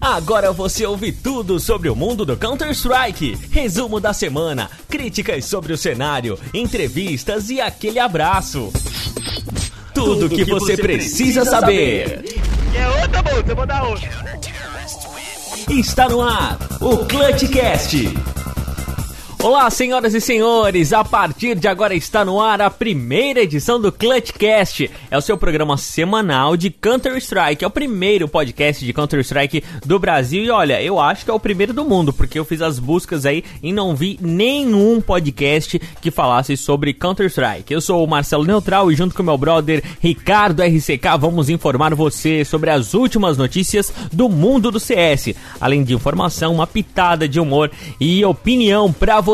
Agora você ouve tudo sobre o mundo do Counter-Strike. Resumo da semana, críticas sobre o cenário, entrevistas e aquele abraço. Tudo, tudo que, que, você, precisa, precisa saber. É outra, bolsa, vou dar outra. Está no ar o Clutchcast Olá, senhoras e senhores! A partir de agora está no ar a primeira edição do Clutchcast. É o seu programa semanal de Counter-Strike. É o primeiro podcast de Counter-Strike do Brasil. E olha, eu acho que é o primeiro do mundo, porque eu fiz as buscas aí e não vi nenhum podcast que falasse sobre Counter-Strike. Eu sou o Marcelo Neutral e junto com meu brother Ricardo RCK vamos informar você sobre as últimas notícias do mundo do CS. Além de informação, uma pitada de humor e opinião pra você.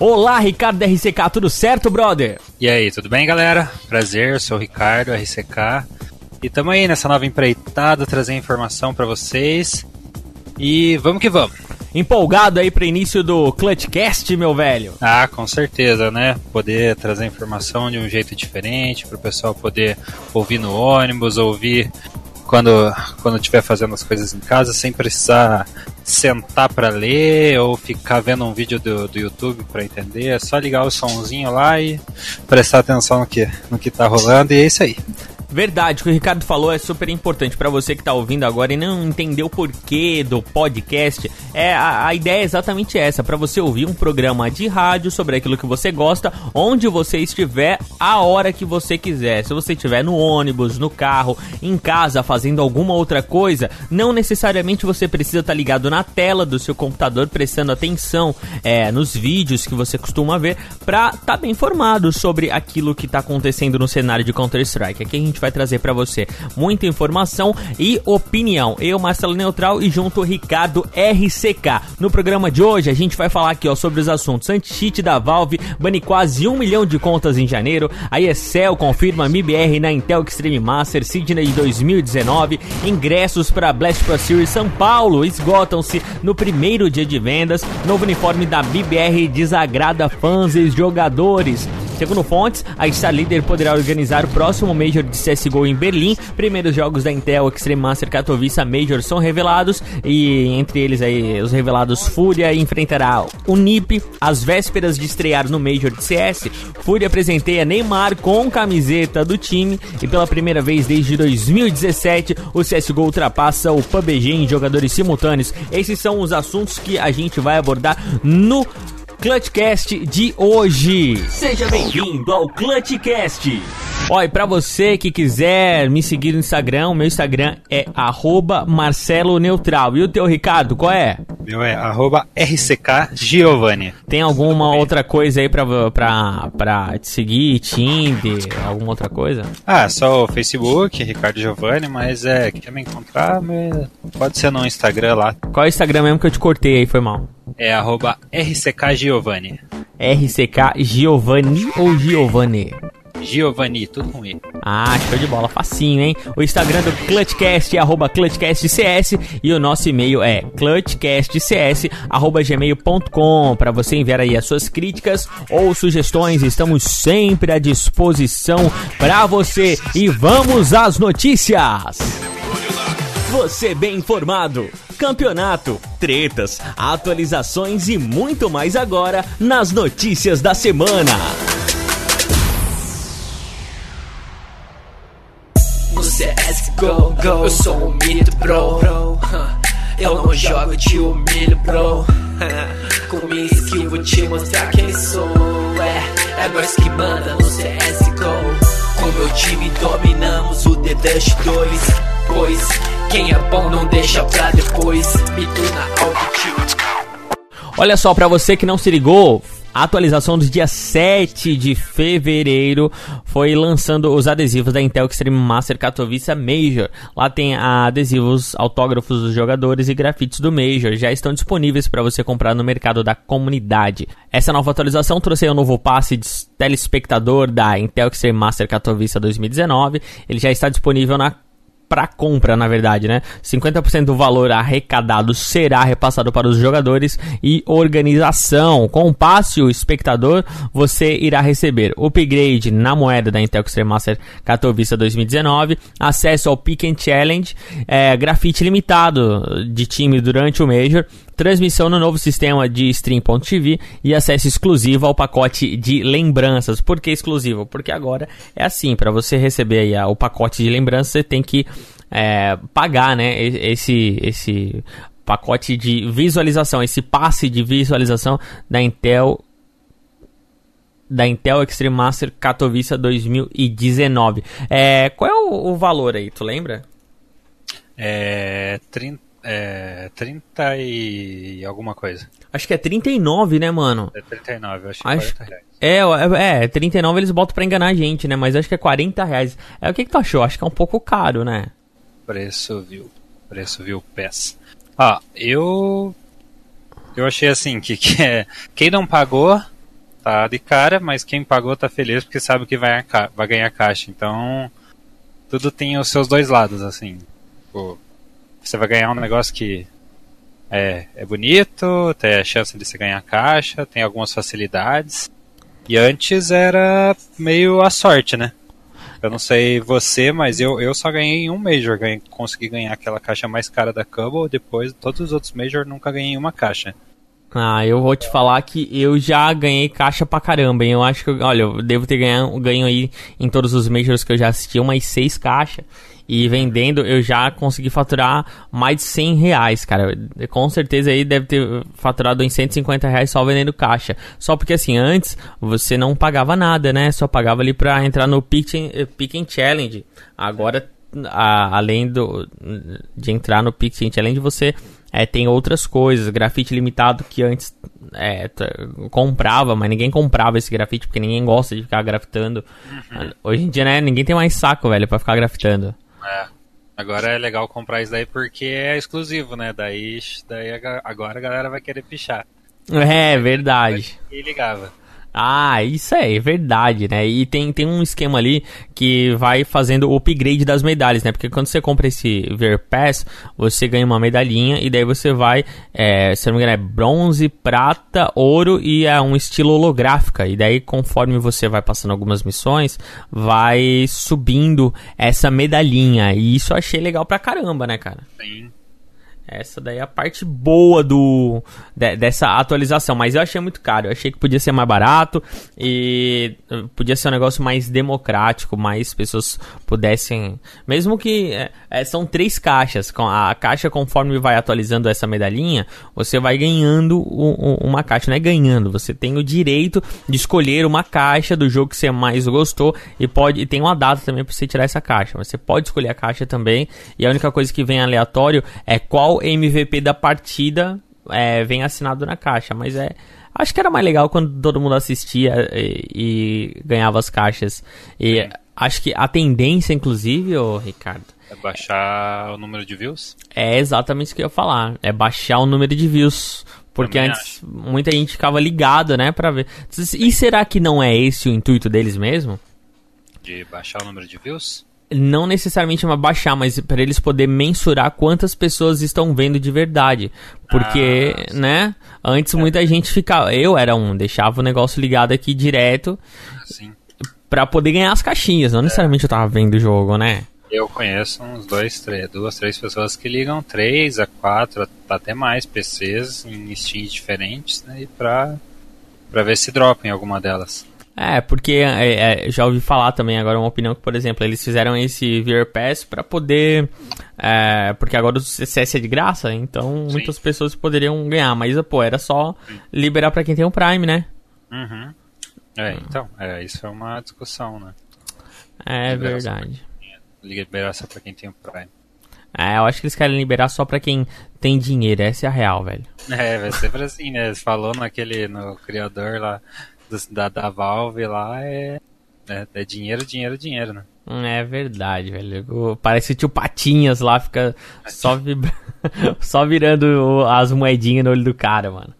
Olá, Ricardo da RCK, tudo certo, brother? E aí, tudo bem, galera? Prazer, eu sou o Ricardo, RCK. E tamo aí nessa nova empreitada, trazer informação para vocês. E vamos que vamos. Empolgado aí para início do Clutchcast, meu velho? Ah, com certeza, né? Poder trazer informação de um jeito diferente, para o pessoal poder ouvir no ônibus, ouvir quando quando estiver fazendo as coisas em casa, sem precisar sentar para ler ou ficar vendo um vídeo do, do YouTube para entender. É só ligar o somzinho lá e prestar atenção no que, no que tá rolando e é isso aí. Verdade, o que o Ricardo falou é super importante para você que tá ouvindo agora e não entendeu o porquê do podcast. É a, a ideia é exatamente essa, para você ouvir um programa de rádio sobre aquilo que você gosta, onde você estiver, a hora que você quiser. Se você estiver no ônibus, no carro, em casa, fazendo alguma outra coisa, não necessariamente você precisa estar tá ligado na tela do seu computador prestando atenção é, nos vídeos que você costuma ver para estar tá bem informado sobre aquilo que tá acontecendo no cenário de Counter Strike. Aqui a gente gente vai trazer para você muita informação e opinião. Eu, Marcelo Neutral e junto Ricardo RCK. No programa de hoje a gente vai falar aqui ó, sobre os assuntos anti-cheat da Valve, bane quase um milhão de contas em janeiro, a ESL confirma MBR na Intel Extreme Master Sydney de 2019, ingressos para Blast Pro Series São Paulo esgotam-se no primeiro dia de vendas, novo uniforme da BBR desagrada fãs e jogadores. Segundo fontes, a Star Leader poderá organizar o próximo Major de CSGO em Berlim. Primeiros jogos da Intel Extreme Master Katowice Major são revelados e entre eles aí os revelados Fúria enfrentará o NiP às vésperas de estrear no Major de CS. Fúria presenteia Neymar com camiseta do time e pela primeira vez desde 2017 o CSGO ultrapassa o PUBG em jogadores simultâneos. Esses são os assuntos que a gente vai abordar no Clutchcast de hoje. Seja bem-vindo ao Clutchcast. Olha, para você que quiser me seguir no Instagram, o meu Instagram é @marcelo_neutral. E o teu, Ricardo, qual é? Meu é @rckgiovanni. Tem alguma outra coisa aí pra, pra, pra te seguir? Tinder, alguma outra coisa? Ah, só o Facebook, Ricardo Giovanni, mas é, quer me encontrar, pode ser no Instagram lá. Qual é o Instagram mesmo que eu te cortei aí, foi mal? É arroba rckgiovanni. RCK Giovanni ou Giovanni? Giovanni, tudo com E. Ah, show de bola, facinho, hein? O Instagram do Clutchcast é arroba ClutchCastCS e o nosso e-mail é clutchcastcs arroba gmail.com para você enviar aí as suas críticas ou sugestões, estamos sempre à disposição para você e vamos às notícias! Você bem informado campeonato, tretas, atualizações e muito mais agora nas notícias da semana. CSGO, go, eu sou um mito, bro. Eu não jogo, te humilho, bro. Com minha skill vou te mostrar quem sou. É, é nós que manda no CSGO. Com meu time dominamos o The Dust 2. Pois quem é bom não deixa pra depois. Mito na altitude. Olha só, pra você que não se ligou, a atualização do dia 7 de fevereiro foi lançando os adesivos da Intel Extreme Master Katowice Major. Lá tem adesivos, autógrafos dos jogadores e grafites do Major. Já estão disponíveis para você comprar no mercado da comunidade. Essa nova atualização trouxe um novo passe de telespectador da Intel Extreme Master Katowice 2019. Ele já está disponível na para compra, na verdade, né? 50% do valor arrecadado será repassado para os jogadores e organização. Com o passe, o espectador, você irá receber upgrade na moeda da Intel Extreme Master Katowice 2019, acesso ao Pick and Challenge, é, grafite limitado de time durante o Major, transmissão no novo sistema de Stream.tv e acesso exclusivo ao pacote de lembranças. Por que exclusivo? Porque agora é assim, para você receber aí o pacote de lembranças, você tem que é, pagar, né, esse, esse pacote de visualização, esse passe de visualização da Intel da Intel Extreme Master Katowice 2019. É, qual é o, o valor aí, tu lembra? É 30 é 30 e alguma coisa. Acho que é 39, né, mano? É 39, acho que Acho- 40 reais. É, é, é, 39 eles botam pra enganar a gente, né? Mas acho que é 40 reais. É, o que, que tu achou? Acho que é um pouco caro, né? Preço viu. Preço viu PES. Ah, eu. Eu achei assim que, que é, quem não pagou tá de cara, mas quem pagou tá feliz porque sabe que vai, vai ganhar caixa. Então, tudo tem os seus dois lados, assim. Tipo, você vai ganhar um negócio que é, é bonito, tem a chance de você ganhar caixa, tem algumas facilidades. E antes era meio a sorte, né? Eu não sei você, mas eu, eu só ganhei um Major. Ganhei, consegui ganhar aquela caixa mais cara da Cubble. Depois, todos os outros Major nunca ganhei uma caixa. Ah, eu vou te falar que eu já ganhei caixa pra caramba, hein? Eu acho que, olha, eu devo ter ganho, ganho aí em todos os Majors que eu já assisti umas seis caixas. E vendendo, eu já consegui faturar mais de 100 reais, cara. Com certeza aí deve ter faturado em 150 reais só vendendo caixa. Só porque assim, antes você não pagava nada, né? Só pagava ali pra entrar no Pick and, Pick and Challenge. Agora, a- além do, de entrar no Pick and Challenge, você é, tem outras coisas. Grafite limitado que antes é, comprava, mas ninguém comprava esse grafite porque ninguém gosta de ficar grafitando. Hoje em dia, né? Ninguém tem mais saco, velho, pra ficar grafitando. É. Agora é legal comprar isso daí porque é exclusivo, né? Daí, daí agora a galera vai querer pichar. É verdade. E ligava. Ah, isso é verdade, né? E tem, tem um esquema ali que vai fazendo o upgrade das medalhas, né? Porque quando você compra esse Ver Pass, você ganha uma medalhinha e daí você vai, é, se não me engano, é bronze, prata, ouro e é um estilo holográfica. E daí, conforme você vai passando algumas missões, vai subindo essa medalhinha. E isso eu achei legal pra caramba, né, cara? Sim. Essa daí é a parte boa do de- dessa atualização, mas eu achei muito caro. Eu achei que podia ser mais barato e eh, podia ser um negócio mais democrático, mais pessoas pudessem, mesmo que eh, são três caixas, a caixa conforme vai atualizando essa medalhinha, você vai ganhando uma caixa, não é ganhando, você tem o direito de escolher uma caixa do jogo que você mais gostou e pode e tem uma data também para você tirar essa caixa. Você pode escolher a caixa também e a única coisa que vem aleatório é qual MVP da partida é, vem assinado na caixa, mas é acho que era mais legal quando todo mundo assistia e, e ganhava as caixas. E acho que a tendência, inclusive, ô Ricardo, É baixar o número de views? é exatamente isso que eu ia falar. É baixar o número de views. Porque Também antes muita gente ficava ligada, né, pra ver. E será que não é esse o intuito deles mesmo? De baixar o número de views? Não necessariamente uma baixar, mas para eles poder mensurar quantas pessoas estão vendo de verdade. Porque, Ah, né, antes muita gente ficava. Eu era um, deixava o negócio ligado aqui direto Sim. pra poder ganhar as caixinhas. Não necessariamente eu tava vendo o jogo, né? Eu conheço uns dois, três, duas, três pessoas que ligam três a quatro, até mais PCs em Steam diferentes, né? E pra, pra ver se dropa em alguma delas. É, porque é, é, já ouvi falar também agora uma opinião que, por exemplo, eles fizeram esse VR Pass pra poder. é, porque agora o CS é de graça, então Sim. muitas pessoas poderiam ganhar, mas pô, era só liberar pra quem tem o Prime, né? Uhum. É, então, é, isso é uma discussão, né? É Liberação verdade. Liberar só pra quem tem o Prime. É, eu acho que eles querem liberar só pra quem tem dinheiro, essa é a real, velho. É, vai ser assim, né? Falou naquele, no criador lá da, da Valve lá, é, é, é dinheiro, dinheiro, dinheiro, né? Hum, É verdade, velho. Parece o tio Patinhas lá, fica só, vibra... só virando as moedinhas no olho do cara, mano.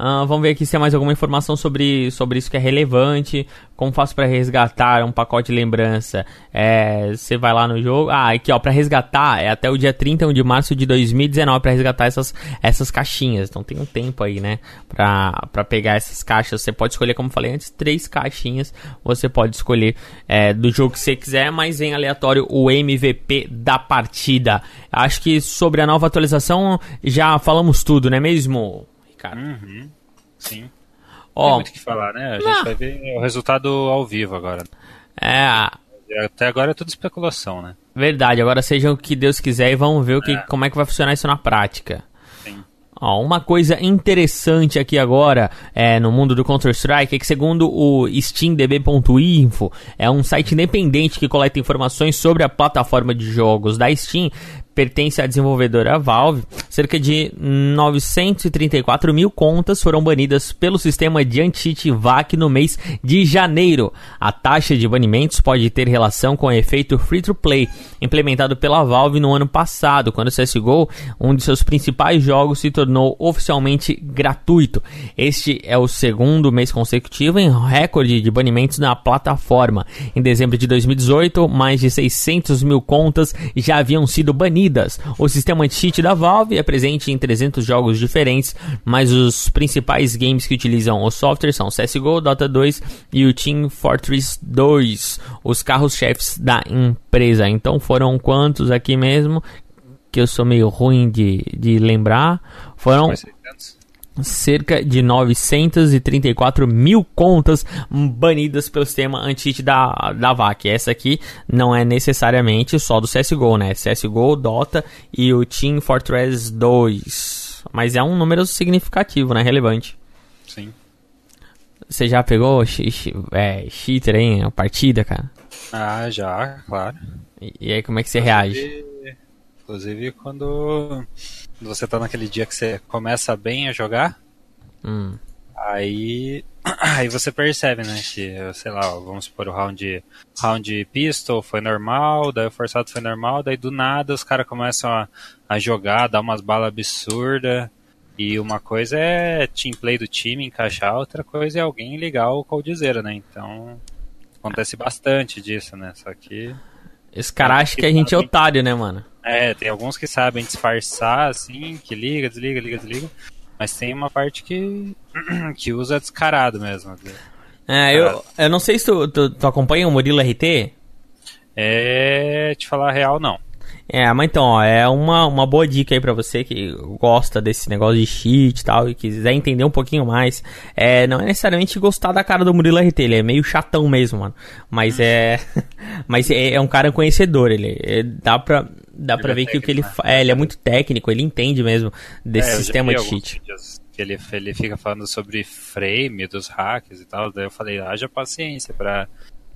Uh, vamos ver aqui se tem mais alguma informação sobre, sobre isso que é relevante. Como faço para resgatar um pacote de lembrança? É, você vai lá no jogo. Ah, aqui ó, para resgatar é até o dia 31 de março de 2019 para resgatar essas, essas caixinhas. Então tem um tempo aí, né, pra pegar essas caixas. Você pode escolher, como falei antes, três caixinhas. Você pode escolher é, do jogo que você quiser, mas vem aleatório o MVP da partida. Acho que sobre a nova atualização já falamos tudo, não é mesmo? Cara. Uhum. Sim. Ó, Tem muito o que falar, né? A gente não. vai ver o resultado ao vivo agora. É. Até agora é tudo especulação, né? Verdade, agora seja o que Deus quiser e vamos ver o que, é. como é que vai funcionar isso na prática. Ó, uma coisa interessante aqui agora é, no mundo do Counter-Strike é que, segundo o SteamDB.info, é um site independente que coleta informações sobre a plataforma de jogos da Steam pertence à desenvolvedora Valve, cerca de 934 mil contas foram banidas pelo sistema de anti-cheat VAC no mês de janeiro. A taxa de banimentos pode ter relação com o efeito free-to-play implementado pela Valve no ano passado, quando o CSGO, um de seus principais jogos, se tornou oficialmente gratuito. Este é o segundo mês consecutivo em recorde de banimentos na plataforma. Em dezembro de 2018, mais de 600 mil contas já haviam sido banidas o sistema anti-cheat da Valve é presente em 300 jogos diferentes, mas os principais games que utilizam o software são CSGO, Dota 2 e o Team Fortress 2, os carros-chefes da empresa. Então foram quantos aqui mesmo? Que eu sou meio ruim de, de lembrar. Foram cerca de 934 mil contas banidas pelo sistema anti da, da VAC. Essa aqui não é necessariamente só do CSGO, né? CSGO, Dota e o Team Fortress 2. Mas é um número significativo, né? Relevante. Sim. Você já pegou é, cheater a partida, cara? Ah, já, claro. E, e aí, como é que você inclusive, reage? Inclusive, quando você tá naquele dia que você começa bem a jogar, hum. aí aí você percebe, né, que, sei lá, vamos supor o round, round pistol foi normal, daí o forçado foi normal, daí do nada os caras começam a, a jogar, dar umas balas absurdas, e uma coisa é team play do time encaixar, outra coisa é alguém ligar o coldzera, né, então acontece bastante disso, né, só que... Esse cara acha que a gente é otário, né, mano? É, tem alguns que sabem disfarçar, assim, que liga, desliga, liga, desliga. Mas tem uma parte que, que usa descarado mesmo. É, eu, eu não sei se tu, tu, tu acompanha o Murilo RT. É, te falar a real, não. É, mas então, ó, é uma, uma boa dica aí pra você que gosta desse negócio de cheat e tal, e quiser entender um pouquinho mais. É, não é necessariamente gostar da cara do Murilo RT, ele é meio chatão mesmo, mano. Mas é. mas é, é um cara conhecedor, ele é, dá pra. Dá ele pra é ver técnico, que o que ele faz. É, ele é muito técnico, ele entende mesmo desse é, sistema de cheat. Que ele, ele fica falando sobre frame dos hacks e tal. Daí eu falei, haja paciência pra,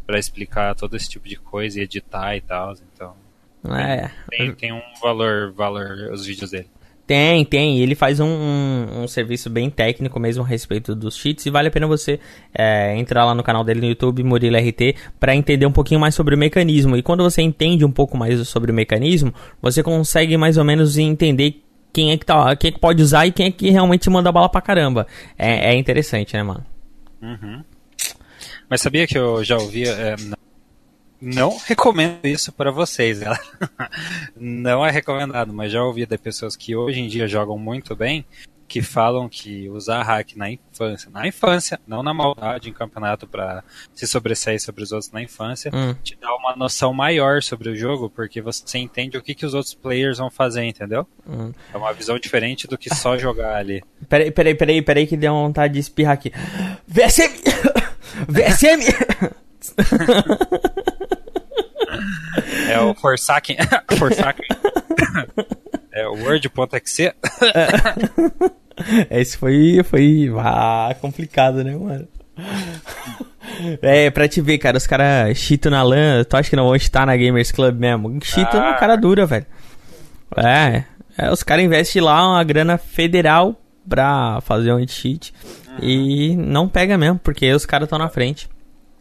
pra explicar todo esse tipo de coisa e editar e tal. Então. É. Tem, tem um valor, valor os vídeos dele. Tem, tem. Ele faz um, um, um, serviço bem técnico mesmo a respeito dos cheats e vale a pena você é, entrar lá no canal dele no YouTube, Murilo RT, para entender um pouquinho mais sobre o mecanismo. E quando você entende um pouco mais sobre o mecanismo, você consegue mais ou menos entender quem é que, tá, quem é que pode usar e quem é que realmente manda bala pra caramba. É, é interessante, né, mano? Uhum. Mas sabia que eu já ouvi, é, não recomendo isso para vocês. Não é recomendado, mas já ouvi de pessoas que hoje em dia jogam muito bem que falam que usar hack na infância, na infância, não na maldade em campeonato para se sobressair sobre os outros na infância, hum. te dá uma noção maior sobre o jogo, porque você entende o que, que os outros players vão fazer, entendeu? Hum. É uma visão diferente do que só jogar ali. Peraí, peraí, peraí, peraí, que deu vontade de espirrar aqui. VSM! VSM! é o Forsaken. Forsaken. é o Word.exe. É. Esse foi, foi ah, complicado, né, mano? É, pra te ver, cara, os caras cheatam na LAN, tu acha que não vão cheatar na Gamers Club mesmo? Cheatam ah. na cara dura, velho. É, é os caras investem lá uma grana federal pra fazer um cheat uhum. e não pega mesmo, porque os caras estão na frente.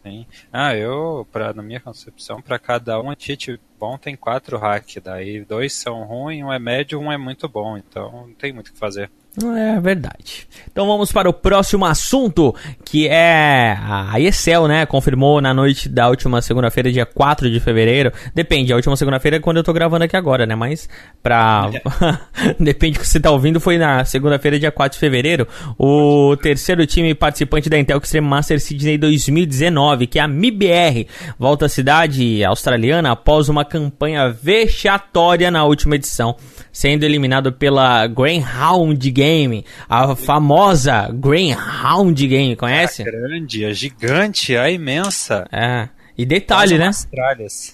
Sim. Ah, eu, pra, na minha concepção, para cada um cheat bom tem quatro hacks. Daí dois são ruins, um é médio, um é muito bom. Então não tem muito o que fazer. É verdade. Então vamos para o próximo assunto, que é a ESL, né? Confirmou na noite da última segunda-feira, dia 4 de fevereiro. Depende, a última segunda-feira é quando eu tô gravando aqui agora, né? Mas pra. Depende do que você tá ouvindo, foi na segunda-feira, dia 4 de fevereiro. O terceiro time participante da Intel Extreme Master Sydney 2019, que é a MIBR, volta à cidade australiana após uma campanha vexatória na última edição, sendo eliminado pela Greyhound Game a famosa Greyhound Game, conhece? A grande, a gigante, a imensa. É. E detalhe, né?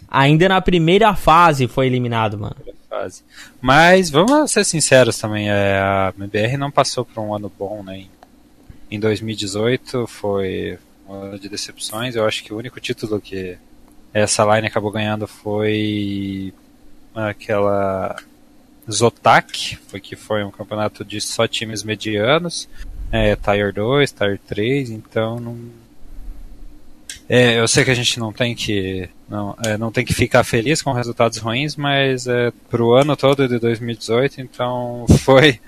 Ainda na primeira fase foi eliminado, mano. Fase. Mas vamos ser sinceros também, é, a MBR não passou por um ano bom, né? Em 2018 foi um ano de decepções. Eu acho que o único título que essa line acabou ganhando foi aquela Zotac, que foi um campeonato de só times medianos, é, Tier 2, Tier 3, então não... É, eu sei que a gente não tem que não, é, não tem que ficar feliz com resultados ruins, mas é, pro ano todo de 2018, então foi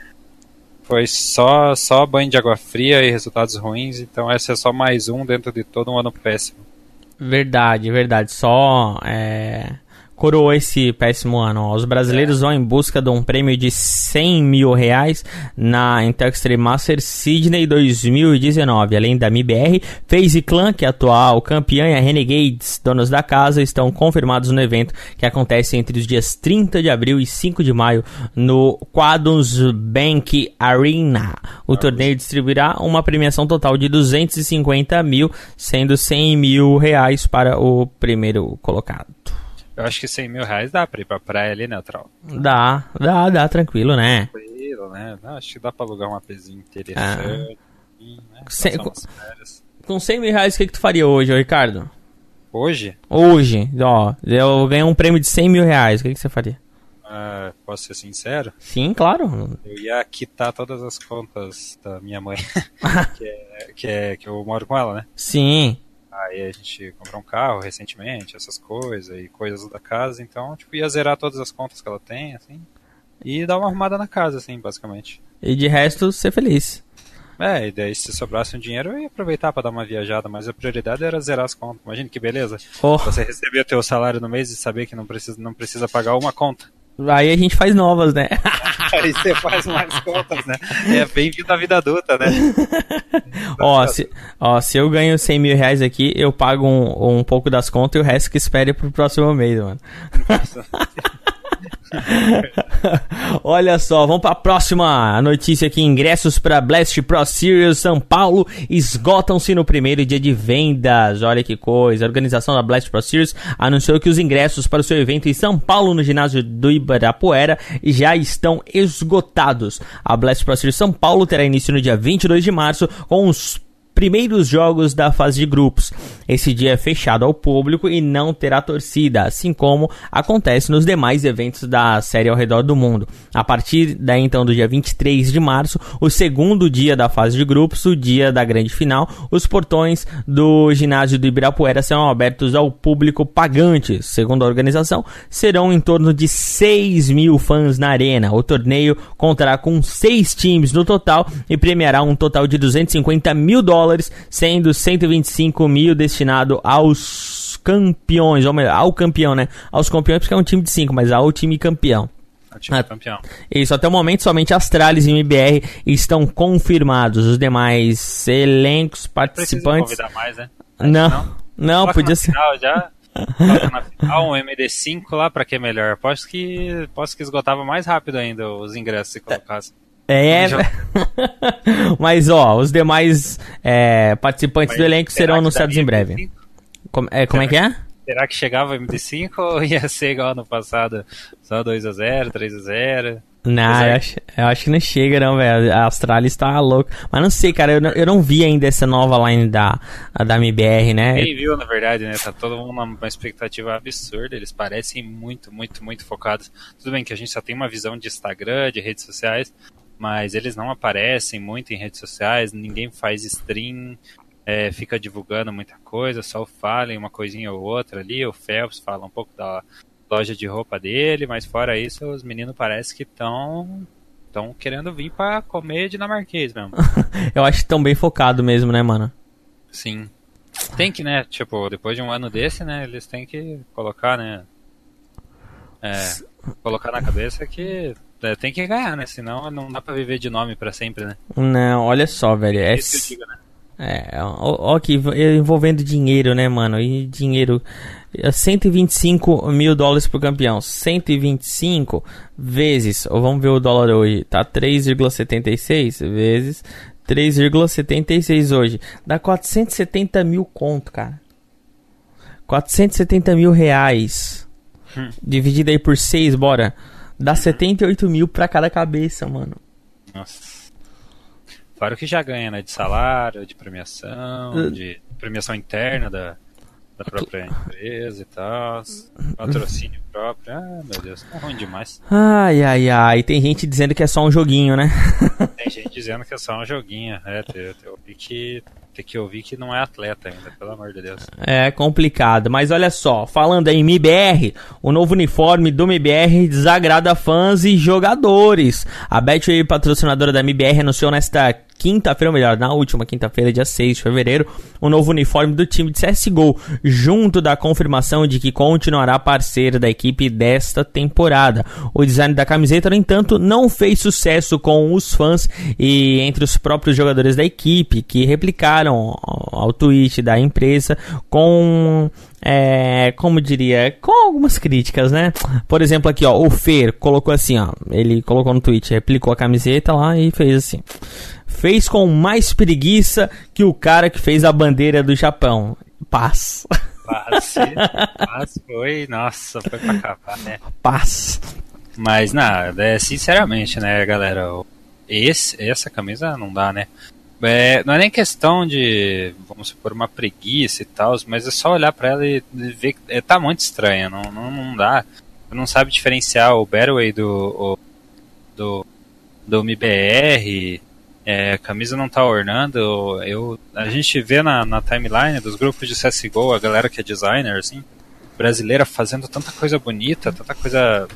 foi só só banho de água fria e resultados ruins, então esse é só mais um dentro de todo um ano péssimo. Verdade, verdade. Só é, coroou esse péssimo ano. Os brasileiros é. vão em busca de um prêmio de 100 mil reais na Intel Extreme Master Sydney 2019. Além da MIBR, FaZe Clan, que é atual campeã, e a Renegades, donos da casa, estão confirmados no evento que acontece entre os dias 30 de abril e 5 de maio no Quadons Bank Arena. O torneio distribuirá uma premiação total de 250 mil, sendo 100 mil reais para o primeiro colocado. Eu acho que 100 mil reais dá pra ir pra praia ali, neutral. Né, dá, dá, dá, tranquilo, né? Tranquilo, né? Acho que dá pra alugar uma pezinha interessante. Ah. Né? Com, com 100 mil reais, o que, que tu faria hoje, Ricardo? Hoje? Hoje, ó, eu ganhei um prêmio de 100 mil reais, o que, que você faria? Uh, posso ser sincero? Sim, claro. Eu ia quitar todas as contas da minha mãe, que, é, que, é, que eu moro com ela, né? Sim. Aí a gente comprou um carro recentemente, essas coisas e coisas da casa, então, tipo, ia zerar todas as contas que ela tem, assim, e dar uma arrumada na casa, assim, basicamente. E de resto, ser feliz. É, e daí se sobrasse um dinheiro eu ia aproveitar para dar uma viajada, mas a prioridade era zerar as contas. Imagina que beleza. Oh. Você receber o teu salário no mês e saber que não precisa, não precisa pagar uma conta. Aí a gente faz novas, né? Aí você faz mais contas, né? É bem-vindo à vida adulta, né? ó, se, ó, se eu ganho 100 mil reais aqui, eu pago um, um pouco das contas e o resto que espere pro próximo mês, mano. Olha só, vamos para a próxima notícia aqui. Ingressos para Blast Pro Series São Paulo esgotam-se no primeiro dia de vendas. Olha que coisa. A organização da Blast Pro Series anunciou que os ingressos para o seu evento em São Paulo, no ginásio do Ibirapuera, já estão esgotados. A Blast Pro Series São Paulo terá início no dia 22 de março com os primeiros jogos da fase de grupos. Esse dia é fechado ao público e não terá torcida, assim como acontece nos demais eventos da série ao redor do mundo. A partir daí, então, do dia 23 de março, o segundo dia da fase de grupos, o dia da grande final, os portões do ginásio do Ibirapuera serão abertos ao público pagante. Segundo a organização, serão em torno de 6 mil fãs na arena. O torneio contará com seis times no total e premiará um total de 250 mil dólares dólares, sendo 125 mil destinado aos campeões, ou melhor, ao campeão, né? Aos campeões, porque é um time de 5, mas ao time campeão. Ah, campeão. Isso, até o momento somente Astralis e MBR estão confirmados. Os demais elencos participantes. Não mais, né? Não, não, não podia ser. já. na final, um MD5 lá, pra que melhor? Posso que, posso que esgotava mais rápido ainda os ingressos se colocasse. É, mas ó, os demais é, participantes mas do elenco serão anunciados em breve. Como, é, como é que é? Será que chegava MD5 ou ia ser igual no passado? Só 2x0, 3x0? Não, eu acho, eu acho, que não chega, não, velho. A Astralis tá louca. Mas não sei, cara, eu não, eu não vi ainda essa nova line da, da MBR, né? Quem viu, na verdade, né? Tá todo mundo numa expectativa absurda. Eles parecem muito, muito, muito focados. Tudo bem que a gente só tem uma visão de Instagram, de redes sociais, mas eles não aparecem muito em redes sociais, ninguém faz stream, é, fica divulgando muita coisa, só fala uma coisinha ou outra ali, o Phelps fala um pouco da loja de roupa dele, mas fora isso, os meninos parece que estão estão querendo vir pra comer dinamarquês mesmo. Eu acho que tão bem focado mesmo, né, mano? Sim. Tem que, né? Tipo, depois de um ano desse, né? Eles têm que colocar, né? É, colocar na cabeça que tem que ganhar, né? Senão não dá pra viver de nome pra sempre, né? Não, olha só, velho. É, Isso que eu digo, né? é ó, ó que envolvendo dinheiro, né, mano? E dinheiro. 125 mil dólares por campeão. 125 vezes. Ou vamos ver o dólar hoje. Tá 3,76 vezes 3,76 hoje. Dá 470 mil conto, cara. 470 mil reais. Hum. Dividido aí por 6, bora. Dá 78 mil pra cada cabeça, mano. Nossa. Fora o que já ganha, né? De salário, de premiação, Uh. de premiação interna da, da própria empresa e tal. Patrocínio próprio. Ah, meu Deus, tá ruim demais. Ai, ai, ai. Tem gente dizendo que é só um joguinho, né? Tem gente dizendo que é só um joguinho. É, tem, tem, ouvi que, tem que ouvir que não é atleta ainda, pelo amor de Deus. É complicado, mas olha só, falando em MIBR, o novo uniforme do MIBR desagrada fãs e jogadores. A Betway, patrocinadora da MIBR, anunciou nesta quinta-feira, ou melhor, na última quinta-feira, dia 6 de fevereiro, o novo uniforme do time de CSGO, junto da confirmação de que continuará parceiro da equipe desta temporada. O design da camiseta, no entanto, não fez sucesso com os fãs e entre os próprios jogadores da equipe, que replicaram ao tweet da empresa com é, como diria, com algumas críticas, né? Por exemplo, aqui, ó, o Fer colocou assim, ó, ele colocou no tweet, replicou a camiseta lá e fez assim. Fez com mais preguiça que o cara que fez a bandeira do Japão. Paz. Passe, passe foi, nossa, foi pra acabar, né? Paz. Mas nada, é, sinceramente, né, galera, esse, essa camisa não dá, né? É, não é nem questão de, vamos supor, uma preguiça e tal, mas é só olhar pra ela e ver que é, tá muito estranha, não, não, não dá. Não sabe diferenciar o Battleway do, o- do, do MBR, é, a camisa não tá ornando. Eu, a gente vê na, na timeline dos grupos de CSGO, a galera que é designer, assim, brasileira fazendo tanta coisa bonita, tanta coisa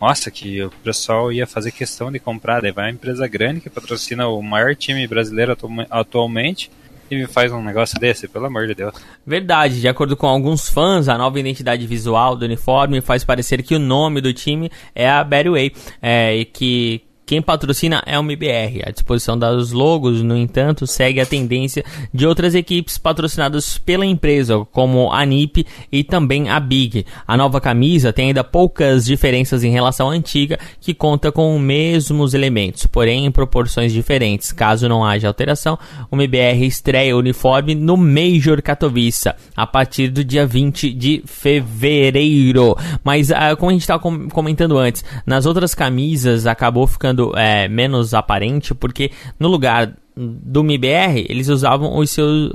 nossa, que o pessoal ia fazer questão de comprar. Daí vai uma empresa grande que patrocina o maior time brasileiro atu- atualmente e me faz um negócio desse, pelo amor de Deus. Verdade, de acordo com alguns fãs, a nova identidade visual do uniforme faz parecer que o nome do time é a Betway, é, e que quem patrocina é o MBR. A disposição dos logos, no entanto, segue a tendência de outras equipes patrocinadas pela empresa, como a NIP e também a Big. A nova camisa tem ainda poucas diferenças em relação à antiga, que conta com os mesmos elementos, porém em proporções diferentes. Caso não haja alteração, o MBR estreia o uniforme no Major Katowice a partir do dia 20 de fevereiro. Mas, ah, como a gente estava comentando antes, nas outras camisas acabou ficando é, menos aparente, porque no lugar do MBR, eles usavam os seus,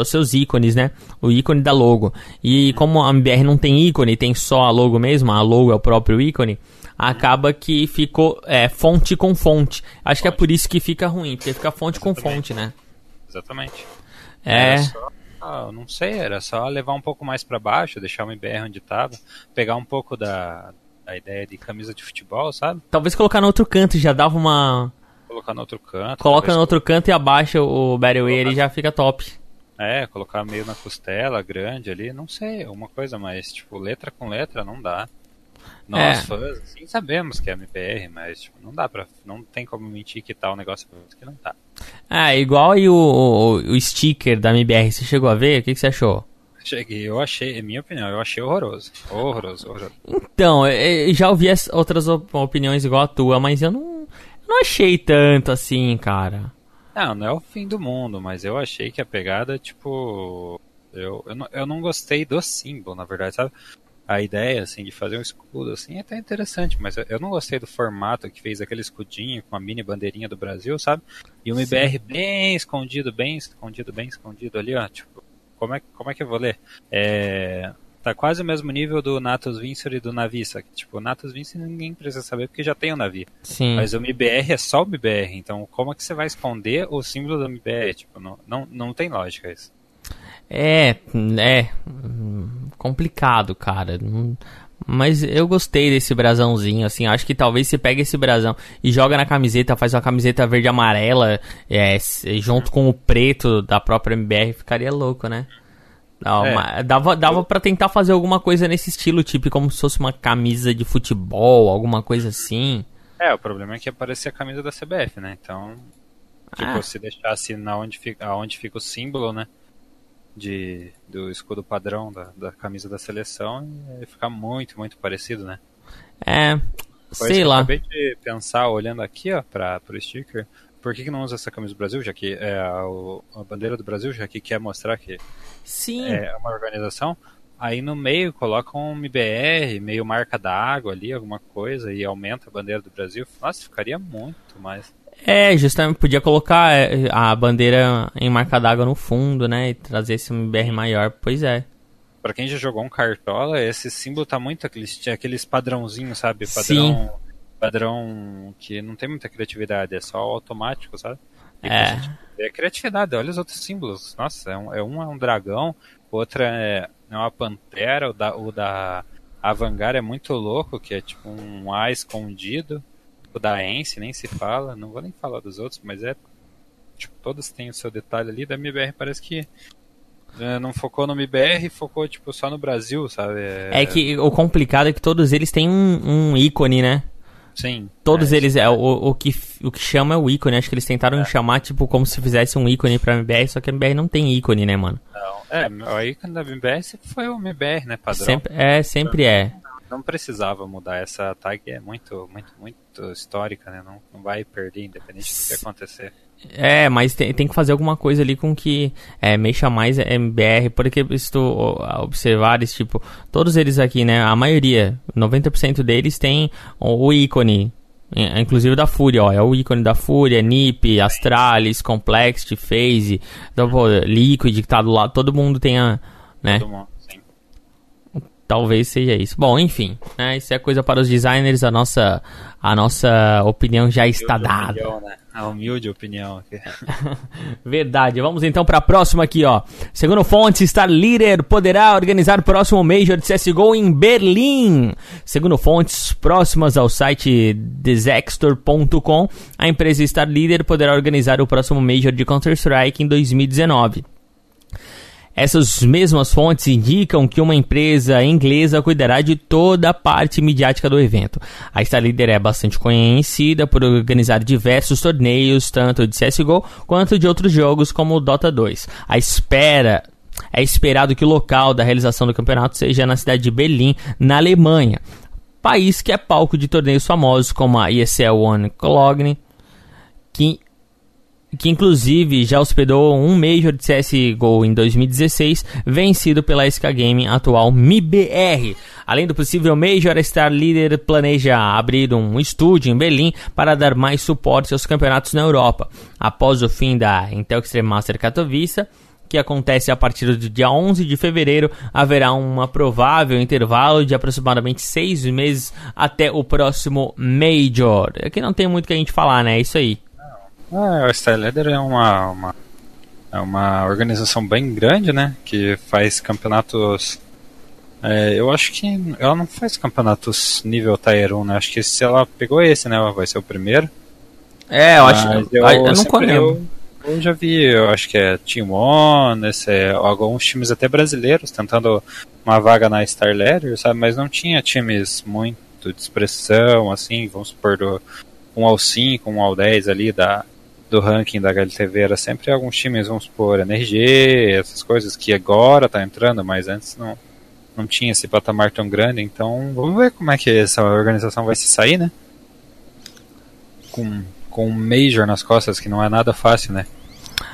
os seus ícones, né? O ícone da logo. E como a MBR não tem ícone, tem só a logo mesmo, a logo é o próprio ícone, acaba que ficou é, fonte com fonte. Acho que é por isso que fica ruim, porque fica fonte com fonte, né? Exatamente. É. Era só, ah, não sei, era só levar um pouco mais pra baixo, deixar o MBR onde tava, pegar um pouco da, da ideia de camisa de futebol, sabe? Talvez colocar no outro canto já dava uma. Colocar no outro canto. Coloca no outro canto e abaixa o Battle Way ele já fica top. É, colocar meio na costela, grande ali, não sei, uma coisa mais, tipo, letra com letra não dá. Nós, É. fãs, sim, sabemos que é MBR, mas tipo, não dá pra. Não tem como mentir que tá um negócio que não tá. Ah, igual aí o, o, o sticker da MBR, você chegou a ver? O que, que você achou? Cheguei, eu achei, é minha opinião, eu achei horroroso. Horroroso, horroroso. Então, eu eu já ouvi as outras op- opiniões igual a tua, mas eu não, não achei tanto assim, cara. Não, não é o fim do mundo, mas eu achei que a pegada, tipo. Eu, eu, não, eu não gostei do símbolo, na verdade, sabe? A ideia, assim, de fazer um escudo, assim, é até interessante, mas eu, não gostei do formato que fez aquele escudinho com a mini bandeirinha do Brasil, sabe? E o MBR bem escondido, bem escondido, bem escondido ali, ó. Tipo, como é, como é que eu vou ler? É. Tá quase o mesmo nível do Natus Vincere e do Navi, só que, tipo, o Natus Vincere ninguém precisa saber porque já tem o Navi. Sim. Mas o MBR é só o MBR, então como é que você vai esconder o símbolo do MBR? Tipo, não, não, não tem lógica isso. É, é complicado, cara. Mas eu gostei desse brasãozinho, assim. Acho que talvez você pegue esse brasão e joga na camiseta, faz uma camiseta verde amarela, é, junto com o preto da própria MBR, ficaria louco, né? Não, é. Dava, dava pra tentar fazer alguma coisa nesse estilo, tipo como se fosse uma camisa de futebol, alguma coisa assim. É, o problema é que aparecia a camisa da CBF, né? Então, tipo, ah. se deixasse na onde fica, aonde fica o símbolo, né? De, do escudo padrão da, da camisa da seleção, ia ficar muito, muito parecido, né? É, Foi sei lá. Acabei de pensar, olhando aqui, ó, pra, pro sticker, por que, que não usa essa camisa do Brasil, já que é a, a bandeira do Brasil, já que quer mostrar que Sim. é uma organização? Aí no meio coloca um MBR, meio marca d'água ali, alguma coisa, e aumenta a bandeira do Brasil. Nossa, ficaria muito mais. É, justamente podia colocar é, a bandeira em marca d'água no fundo, né? E trazer esse MBR maior, pois é. Pra quem já jogou um cartola, esse símbolo tá muito aqueles, aqueles padrãozinhos, sabe? Padrão. Sim. Padrão que não tem muita criatividade, é só automático, sabe? E é. É criatividade, olha os outros símbolos. Nossa, é um, é um, é um dragão, outra é, é uma pantera, o da, o da Avangar é muito louco, que é tipo um A escondido. O da Ence nem se fala, não vou nem falar dos outros, mas é. Tipo, todos têm o seu detalhe ali. Da MBR parece que é, não focou no MBR, focou tipo só no Brasil, sabe? É, é que o complicado é que todos eles têm um, um ícone, né? Sim. Todos é, eles, é, o, o, que, o que chama é o ícone. Acho que eles tentaram é. chamar, tipo, como se fizesse um ícone pra MBR, só que a MBR não tem ícone, né, mano? Não. É, o ícone da MBR sempre foi o MBR, né, padrão. Sempre, é, sempre é. Não precisava mudar. Essa tag é muito, muito, muito histórica, né? Não, não vai perder, independente do que acontecer. É, mas tem, tem que fazer alguma coisa ali com que é, mexa mais MBR, porque se tu observares, tipo, todos eles aqui, né, a maioria, 90% deles tem o ícone, inclusive da Fúria, ó, é o ícone da Fúria, NIP, Astralis, Complexity, Phase, Liquid que tá do lado, todo mundo tem a, né? Todo mundo. Talvez seja isso. Bom, enfim, né, isso é coisa para os designers, a nossa, a nossa opinião já está dada. Opinião, né? A humilde opinião. Verdade. Vamos então para a próxima aqui, ó. Segundo fontes, Star Leader poderá organizar o próximo Major de CSGO em Berlim. Segundo fontes próximas ao site desextor.com, a empresa Star Leader poderá organizar o próximo Major de Counter-Strike em 2019. Essas mesmas fontes indicam que uma empresa inglesa cuidará de toda a parte midiática do evento. A Star Leader é bastante conhecida por organizar diversos torneios, tanto de CSGO quanto de outros jogos como o Dota 2. A espera é esperado que o local da realização do campeonato seja na cidade de Berlim, na Alemanha, país que é palco de torneios famosos como a ESL One Cologne, que que inclusive já hospedou um Major de CSGO em 2016, vencido pela SK Game, atual MIBR. Além do possível Major, a Star Leader planeja abrir um estúdio em Berlim para dar mais suporte aos campeonatos na Europa. Após o fim da Intel Extreme Master Katowice, que acontece a partir do dia 11 de fevereiro, haverá um provável intervalo de aproximadamente seis meses até o próximo Major. Aqui não tem muito que a gente falar, né? É isso aí. Ah, o Star Leader é uma, uma, é uma organização bem grande, né? Que faz campeonatos. É, eu acho que ela não faz campeonatos nível Tier 1, né? Acho que se ela pegou esse, né? Vai ser o primeiro. É, eu acho que. Eu, eu, não conheço. Eu, eu, já vi, eu acho que é Team One, esse, é, alguns times até brasileiros tentando uma vaga na Star Leader, sabe? Mas não tinha times muito de expressão, assim, vamos supor, do 1 ao 5, 1 ao 10 ali da, do ranking da HLTV era sempre alguns times, vamos supor, NRG, essas coisas que agora tá entrando, mas antes não, não tinha esse patamar tão grande, então vamos ver como é que essa organização vai se sair, né? Com, com um Major nas costas, que não é nada fácil, né?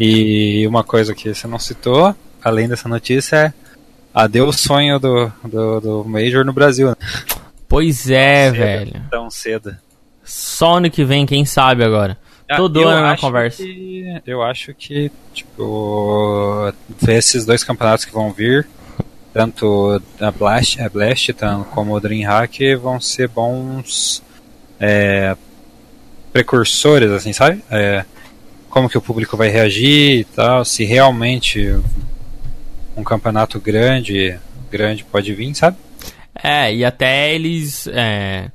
E uma coisa que você não citou, além dessa notícia, é adeus sonho do, do, do Major no Brasil, né? Pois é, tão velho. Cedo, tão cedo. Só ano que vem, quem sabe agora. Todo ano na conversa. Que, eu acho que, tipo, esses dois campeonatos que vão vir, tanto a Blast, a Blast como o Dreamhack, vão ser bons é, precursores, assim, sabe? É, como que o público vai reagir e tal, se realmente um campeonato grande, grande pode vir, sabe? É, e até eles. É,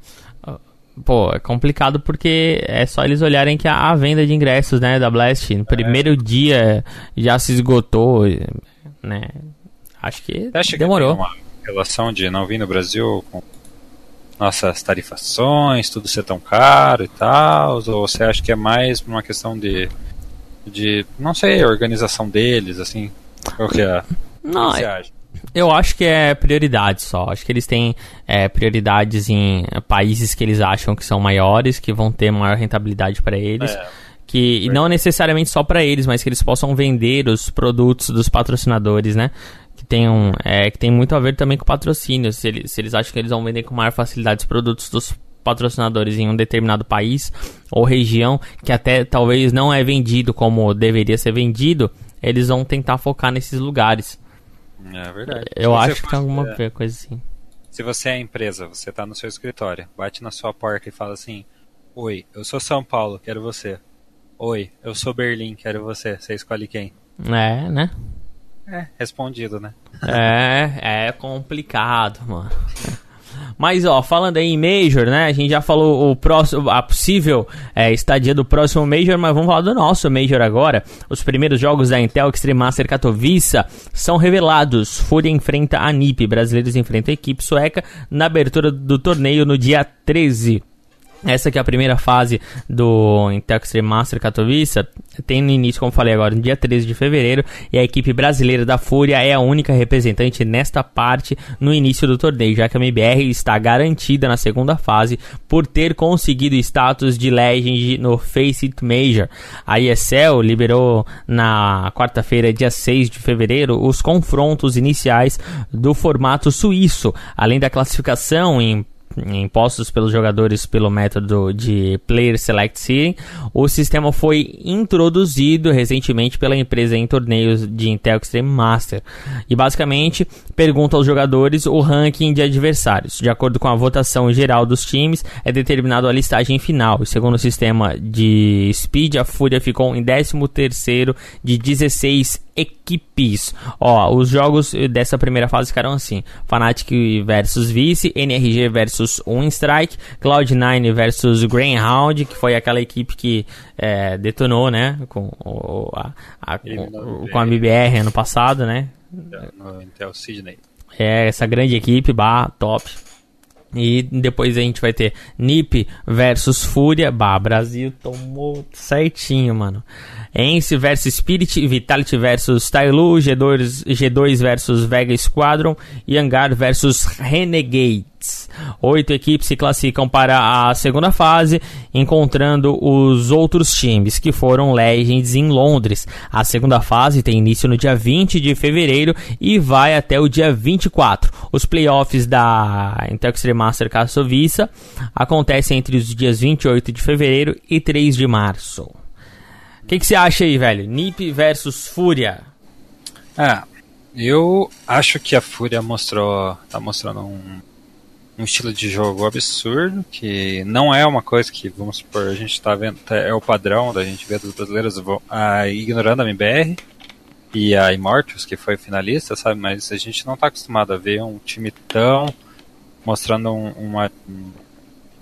pô, é complicado porque é só eles olharem que a, a venda de ingressos, né, da Blast, no primeiro dia já se esgotou, né? Acho que Você acha demorou. que tem uma relação de não vir no Brasil com nossas tarifações, tudo ser tão caro e tal? Ou você acha que é mais por uma questão de, de não sei, organização deles, assim? Qual que é? Não, o que você acha? Eu acho que é prioridade só. Acho que eles têm é, prioridades em países que eles acham que são maiores, que vão ter maior rentabilidade para eles. É. que e não necessariamente só para eles, mas que eles possam vender os produtos dos patrocinadores, né? Que tenham, é, que tem muito a ver também com patrocínio. Se eles, se eles acham que eles vão vender com maior facilidade os produtos dos patrocinadores em um determinado país ou região que até talvez não é vendido como deveria ser vendido, eles vão tentar focar nesses lugares. É verdade. Eu acho que tem alguma é, coisa assim. Se você é empresa, você está no seu escritório, bate na sua porta e fala assim: Oi, eu sou São Paulo, quero você. Oi, eu sou Berlim, quero você. Você escolhe quem? É, né? É, respondido, né? É, é complicado, mano. Mas, ó, falando aí em Major, né? A gente já falou o próximo, a possível é, estadia do próximo Major, mas vamos falar do nosso Major agora. Os primeiros jogos da Intel Extreme Master Katowice são revelados. Fúria enfrenta a NiP, brasileiros enfrentam a equipe sueca na abertura do torneio no dia 13. Essa que é a primeira fase do Intel Extreme Master Katowice tem no início, como falei agora, no dia 13 de fevereiro, e a equipe brasileira da Fúria é a única representante nesta parte no início do torneio, já que a MBR está garantida na segunda fase por ter conseguido status de Legend no Face It Major. A ESL liberou na quarta-feira, dia 6 de fevereiro, os confrontos iniciais do formato suíço, além da classificação em impostos pelos jogadores pelo método de Player Select Seeding, o sistema foi introduzido recentemente pela empresa em torneios de Intel Extreme Master e basicamente pergunta aos jogadores o ranking de adversários. De acordo com a votação geral dos times, é determinado a listagem final. Segundo o sistema de Speed, a Fúria ficou em 13º de 16 equipes. Ó, os jogos dessa primeira fase ficaram assim: Fnatic versus Vice, NRG versus Winstrike, Cloud9 versus Greyhound, que foi aquela equipe que é, detonou, né, com, o, a, a- com, com a MBR ano passado, né? Intel Sydney. É essa grande equipe, bah, top. E depois a gente vai ter NiP versus Fúria. Bah, Brasil tomou certinho, mano. Ence versus Spirit, Vitality versus Tailu, G2, G2 versus Vega Squadron e Hangar versus Renegades. Oito equipes se classificam para a segunda fase, encontrando os outros times que foram Legends em Londres. A segunda fase tem início no dia 20 de fevereiro e vai até o dia 24. Os playoffs da Intel Extreme Master Katowice acontecem entre os dias 28 de fevereiro e 3 de março. Que que você acha aí, velho? NiP versus Fúria. Ah, eu acho que a Fúria mostrou. tá mostrando um, um estilo de jogo absurdo, que não é uma coisa que, vamos supor, a gente tá vendo, tá- é o padrão da gente ver dos brasileiros ah, ignorando a MBR e a Immortals, que foi finalista, sabe? Mas a gente não tá acostumado a ver um time tão. mostrando um, uma, um,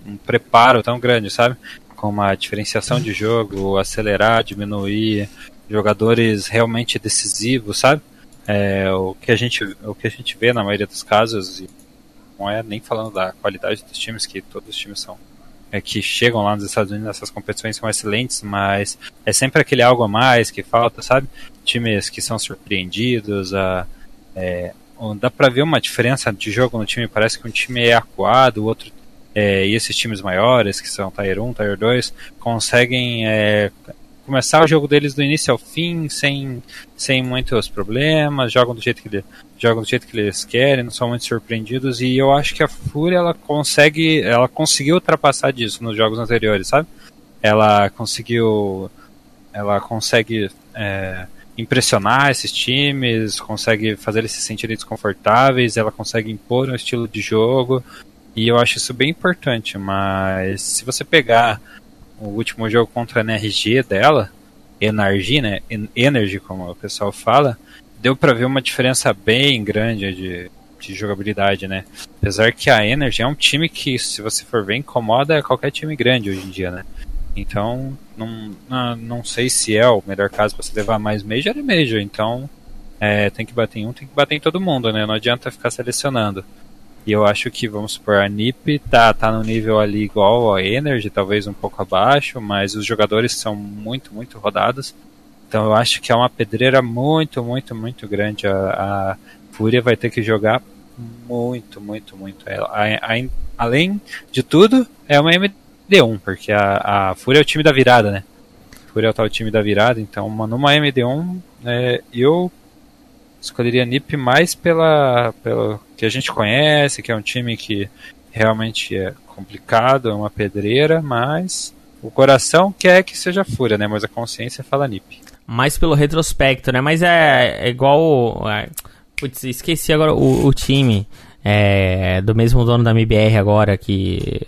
um preparo tão grande, sabe? Com uma diferenciação de jogo, acelerar, diminuir, jogadores realmente decisivos, sabe? É, o, que a gente, o que a gente vê na maioria dos casos, e não é nem falando da qualidade dos times, que todos os times são é, que chegam lá nos Estados Unidos nessas competições são excelentes, mas é sempre aquele algo a mais que falta, sabe? Times que são surpreendidos, a, é, dá pra ver uma diferença de jogo no time, parece que um time é acuado, o outro é, e esses times maiores, que são Tier 1, Tier 2, conseguem é, começar o jogo deles do início ao fim, sem, sem muitos problemas, jogam do jeito que ele- jogam do jeito que eles querem, não são muito surpreendidos, e eu acho que a Fúria ela consegue, ela conseguiu ultrapassar disso nos jogos anteriores, sabe? Ela conseguiu, ela consegue é, impressionar esses times, consegue fazer eles se sentirem desconfortáveis, ela consegue impor um estilo de jogo, e eu acho isso bem importante, mas se você pegar o último jogo contra a NRG dela, Energy, né? En- Energy, como o pessoal fala, deu pra ver uma diferença bem grande de, de jogabilidade, né? Apesar que a Energy é um time que, se você for ver, incomoda qualquer time grande hoje em dia, né? Então, não, não, sei se é o melhor caso para você levar mais Major é Major. Então, é, tem que bater em um, tem que bater em todo mundo, né? Não adianta ficar selecionando. E eu acho que, vamos supor, a NiP tá, tá no nível ali igual a Energy, talvez um pouco abaixo, mas os jogadores são muito, muito rodados. Então eu acho que é uma pedreira muito, muito, muito grande. A, a Fúria vai ter que jogar muito, muito, muito. A, a, além de tudo, é uma MD1, porque a, Fúria é o time da virada, né? A Fúria é o tal time da virada, então uma, numa MD1 é, eu escolheria NiP mais pela, pelo que a gente conhece, que é um time que realmente é complicado, é uma pedreira, mas o coração quer que seja Fúria, né? Mas a consciência fala NiP. Mais pelo retrospecto, né? Mas é, é igual. É, putz, esqueci agora o, o time é, do mesmo dono da MBR agora que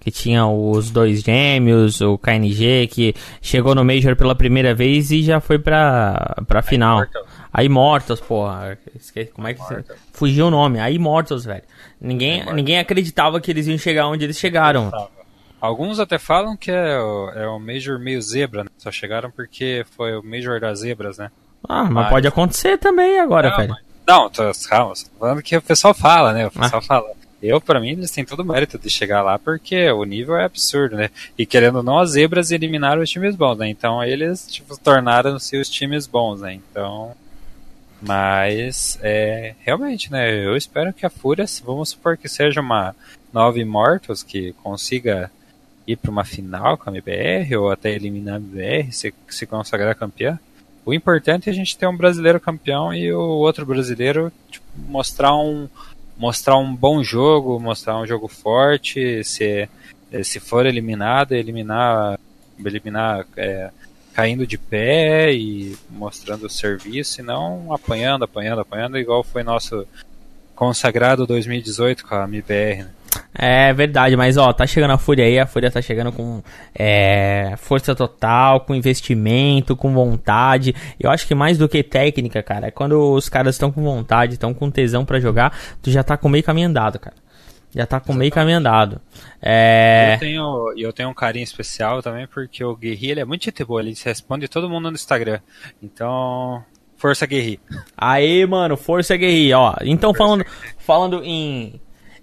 que tinha os dois gêmeos, o KNG, que chegou no Major pela primeira vez e já foi pra, pra final. A Immortals, porra. Esqueci, como é que você... Fugiu o nome. A Immortals, velho. Ninguém, ninguém acreditava que eles iam chegar onde eles chegaram. Alguns até falam que é o, é o Major meio zebra, né? Só chegaram porque foi o Major das zebras, né? Ah, mas, mas... pode acontecer também agora, não, velho. Mas... Não, tô, calma, tô falando que o pessoal fala, né? O pessoal ah. fala. Eu, para mim, eles têm todo o mérito de chegar lá porque o nível é absurdo, né? E querendo ou não, as zebras eliminaram os times bons, né? Então eles, tipo, tornaram-se os times bons, né? Então, mas, é, realmente, né? Eu espero que a Fúria, vamos supor que seja uma nova Immortals que consiga ir para uma final com a MBR ou até eliminar a MBR, se, se consagrar campeã. O importante é a gente ter um brasileiro campeão e o outro brasileiro tipo, mostrar um mostrar um bom jogo, mostrar um jogo forte, se se for eliminado, eliminar eliminar é, caindo de pé e mostrando o serviço e não apanhando, apanhando, apanhando, igual foi nosso consagrado 2018 com a MBR. Né? É verdade, mas ó, tá chegando a Fúria aí, a Fúria tá chegando com é, força total, com investimento, com vontade. Eu acho que mais do que técnica, cara, é quando os caras estão com vontade, estão com tesão para jogar, tu já tá com meio caminho andado, cara. Já tá com meio caminho andado. É... Eu, tenho, eu tenho um carinho especial também, porque o Guerri ele é muito gente boa, ele responde todo mundo no Instagram. Então, força Guerri. Aí, mano, força Guerri, ó. Então, falando, falando em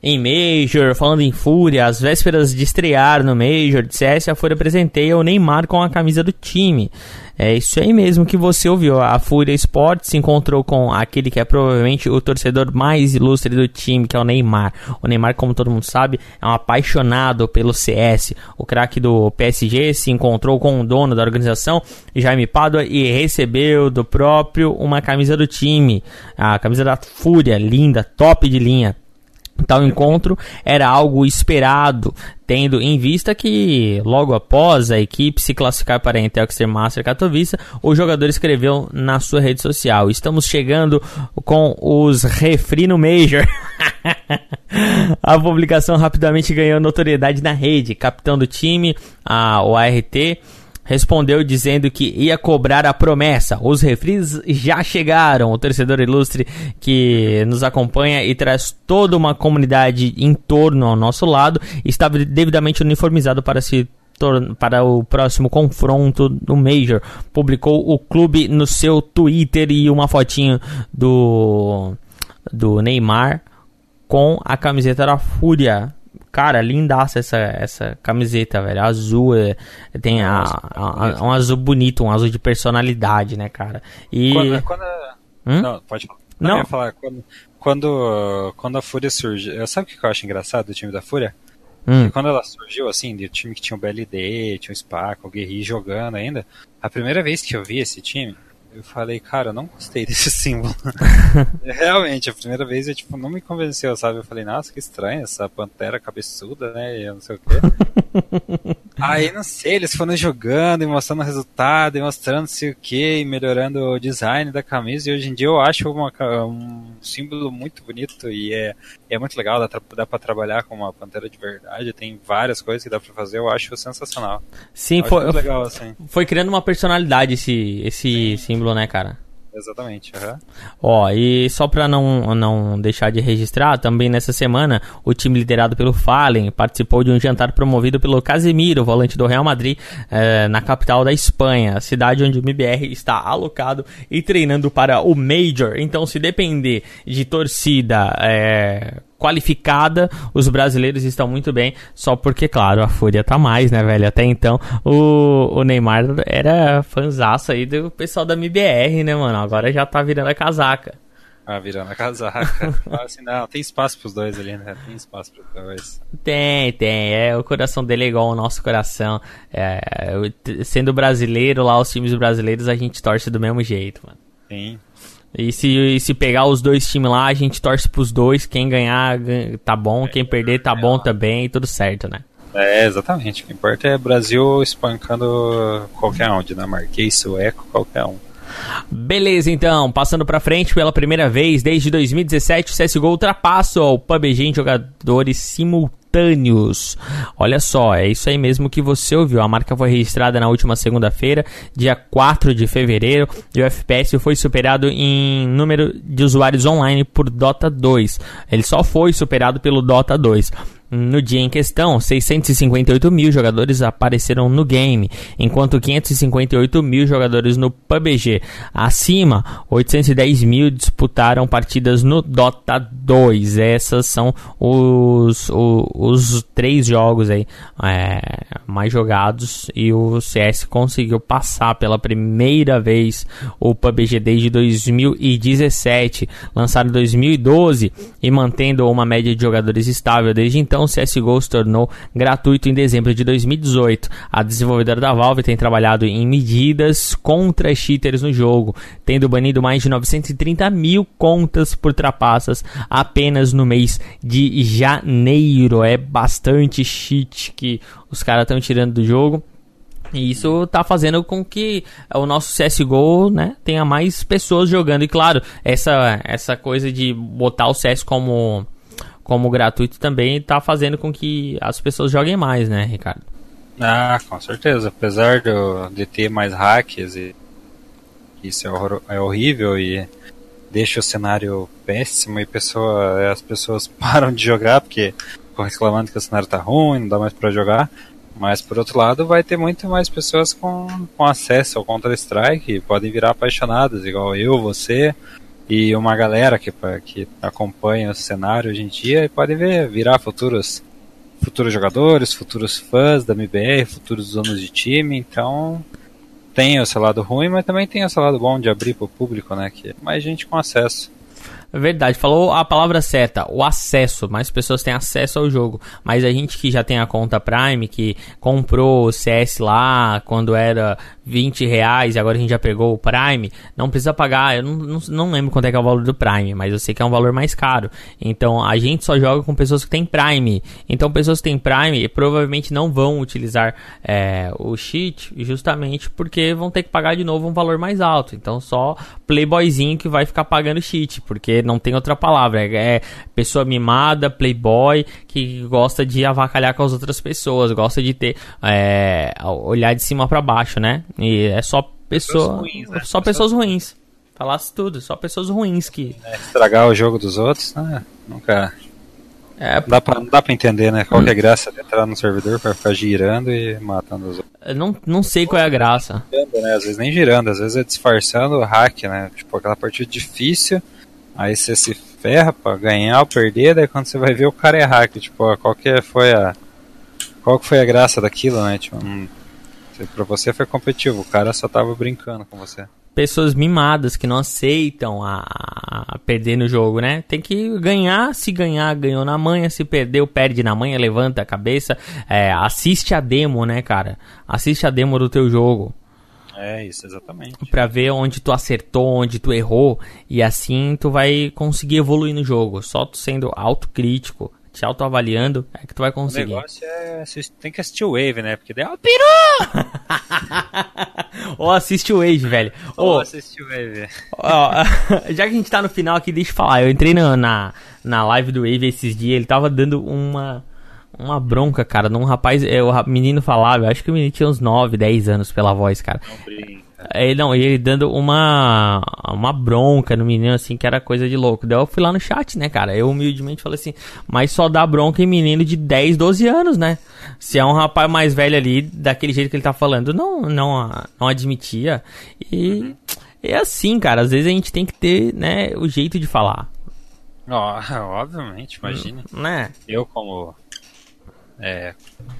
em Major, falando em Fúria, às vésperas de estrear no Major de CS, a Fúria apresenteia o Neymar com a camisa do time. É isso aí mesmo que você ouviu. A Fúria Sports se encontrou com aquele que é provavelmente o torcedor mais ilustre do time, que é o Neymar. O Neymar, como todo mundo sabe, é um apaixonado pelo CS. O craque do PSG se encontrou com o dono da organização, Jaime Padua, e recebeu do próprio uma camisa do time. A camisa da Fúria, linda, top de linha. Tal encontro era algo esperado, tendo em vista que logo após a equipe se classificar para a Intel Extreme Master Katowice, o jogador escreveu na sua rede social: "Estamos chegando com os refri no Major". a publicação rapidamente ganhou notoriedade na rede. Capitão do time, a, o ART, respondeu dizendo que ia cobrar a promessa. Os refris já chegaram. O torcedor ilustre que nos acompanha e traz toda uma comunidade em torno ao nosso lado estava devidamente uniformizado para se para o próximo confronto no Major. Publicou o clube no seu Twitter e uma fotinho do do Neymar com a camiseta da Fúria Cara, lindaça essa, essa camiseta, velho. Azul, é, tem a, a, a, um azul bonito, um azul de personalidade, né, cara? E. Quando, quando hum? Não, pode. Não, não. falar. Quando, quando, quando a Fúria surgiu. Sabe o que eu acho engraçado do time da Fúria? Hum. quando ela surgiu, assim, do time que tinha o BLD, tinha o Spaca, o Guerri jogando ainda, a primeira vez que eu vi esse time, eu falei, cara, eu não gostei desse símbolo. Realmente, a primeira vez eu, tipo, não me convenceu, sabe? Eu falei, nossa, que estranho essa pantera cabeçuda, né? E eu não sei o quê. Aí, não sei, eles foram jogando e mostrando o resultado e mostrando sei o que, e melhorando o design da camisa. E hoje em dia eu acho uma, um símbolo muito bonito e é, é muito legal. Dá, dá pra trabalhar com uma pantera de verdade. Tem várias coisas que dá pra fazer. Eu acho sensacional. Sim, foi, legal, assim. foi criando uma personalidade esse, esse símbolo, né, cara? Exatamente. Uhum. Ó, e só pra não, não deixar de registrar, também nessa semana, o time liderado pelo Fallen participou de um jantar promovido pelo Casemiro, volante do Real Madrid, eh, na capital da Espanha, cidade onde o MBR está alocado e treinando para o Major. Então, se depender de torcida eh, qualificada, os brasileiros estão muito bem, só porque, claro, a Fúria tá mais, né, velho? Até então, o, o Neymar era fanzaço aí do pessoal da MBR, né, mano? Agora já tá virando a casaca. Ah, virando a casaca. assim, não, tem espaço pros dois ali, né? Tem espaço pros dois. Tem, tem. É, o coração dele é igual ao nosso coração. É, sendo brasileiro, lá os times brasileiros, a gente torce do mesmo jeito, mano. Sim. E se, e se pegar os dois times lá, a gente torce pros dois. Quem ganhar, tá bom. Quem perder, tá bom também. Tudo certo, né? É, exatamente. O que importa é Brasil espancando qualquer um, dinamarquês, sueco, qualquer um. Beleza, então, passando pra frente pela primeira vez desde 2017, o CSGO ultrapassa o PUBG em jogadores simultâneos Olha só, é isso aí mesmo que você ouviu. A marca foi registrada na última segunda-feira, dia 4 de fevereiro, e o FPS foi superado em número de usuários online por Dota 2. Ele só foi superado pelo Dota 2. No dia em questão, 658 mil jogadores apareceram no game, enquanto 558 mil jogadores no PUBG. Acima, 810 mil disputaram partidas no Dota 2. Essas são os, os, os três jogos aí é, mais jogados e o CS conseguiu passar pela primeira vez o PUBG desde 2017, lançado em 2012 e mantendo uma média de jogadores estável desde então então o CSGO se tornou gratuito em dezembro de 2018. A desenvolvedora da Valve tem trabalhado em medidas contra cheaters no jogo, tendo banido mais de 930 mil contas por trapaças apenas no mês de janeiro. É bastante cheat que os caras estão tirando do jogo. E isso tá fazendo com que o nosso CSGO, né, tenha mais pessoas jogando. E claro, essa, essa coisa de botar o CS como como gratuito também está fazendo com que as pessoas joguem mais, né, Ricardo? Ah, com certeza. Apesar do, de ter mais hacks e isso é, é horrível e deixa o cenário péssimo e pessoa, as pessoas param de jogar porque ficam reclamando que o cenário tá ruim, não dá mais para jogar. Mas por outro lado, vai ter muito mais pessoas com, com acesso ao Counter-Strike, podem virar apaixonadas, igual eu, você, e uma galera que, que acompanha o cenário hoje em dia e pode ver, virar futuros futuros jogadores, futuros fãs da MBR, futuros donos de time, então tem o seu lado ruim, mas também tem o seu lado bom de abrir para o público, né, que mais gente com acesso. Verdade, falou a palavra certa, o acesso. Mais pessoas têm acesso ao jogo. Mas a gente que já tem a conta Prime, que comprou o CS lá quando era 20 reais e agora a gente já pegou o Prime, não precisa pagar. Eu não, não, não, lembro quanto é que é o valor do Prime, mas eu sei que é um valor mais caro. Então a gente só joga com pessoas que têm Prime. Então pessoas que têm Prime provavelmente não vão utilizar é, o cheat justamente porque vão ter que pagar de novo um valor mais alto. Então só playboyzinho que vai ficar pagando cheat, porque não tem outra palavra. É, é pessoa mimada, playboy, que gosta de avacalhar com as outras pessoas, gosta de ter é, olhar de cima para baixo, né? E é só pessoa, pessoas ruins, né? só pessoas ruins. Falasse tudo, só pessoas ruins que. É, estragar o jogo dos outros, né? Nunca. É, dá pra, não dá pra entender, né? Qual é a graça de entrar no servidor pra ficar girando e matando os outros. não, não sei qual é a graça. Girando, né? Às vezes nem girando, às vezes é disfarçando o hack, né? Tipo, aquela partida difícil, aí você se ferra pra ganhar ou perder, daí quando você vai ver o cara é hack, tipo, qual que foi a. Qual que foi a graça daquilo, né? Tipo, hum, Pra você foi competitivo, o cara só tava brincando com você. Pessoas mimadas que não aceitam a, a perder no jogo, né? Tem que ganhar, se ganhar, ganhou na manha, se perdeu, perde na manha, levanta a cabeça. É, assiste a demo, né, cara? Assiste a demo do teu jogo. É, isso, exatamente. Pra ver onde tu acertou, onde tu errou. E assim tu vai conseguir evoluir no jogo. Só tu sendo autocrítico, te autoavaliando, é que tu vai conseguir. O negócio é. Tem que assistir o Wave, né? Porque daí é o peru! Ou assiste o Wave, velho. Ou oh, assiste o Wave. Já que a gente tá no final aqui, deixa eu falar. Eu entrei na, na, na live do Wave esses dias, ele tava dando uma. Uma bronca, cara, num rapaz. É, o menino falava, eu acho que o menino tinha uns 9, 10 anos pela voz, cara. cara. Ele, não, ele dando uma, uma bronca no menino, assim, que era coisa de louco. Daí eu fui lá no chat, né, cara? Eu humildemente falei assim, mas só dá bronca em menino de 10, 12 anos, né? Se é um rapaz mais velho ali, daquele jeito que ele tá falando, não, não, não admitia. E é assim, cara, às vezes a gente tem que ter, né, o jeito de falar. Ó, obviamente, imagine. Né? Eu como é,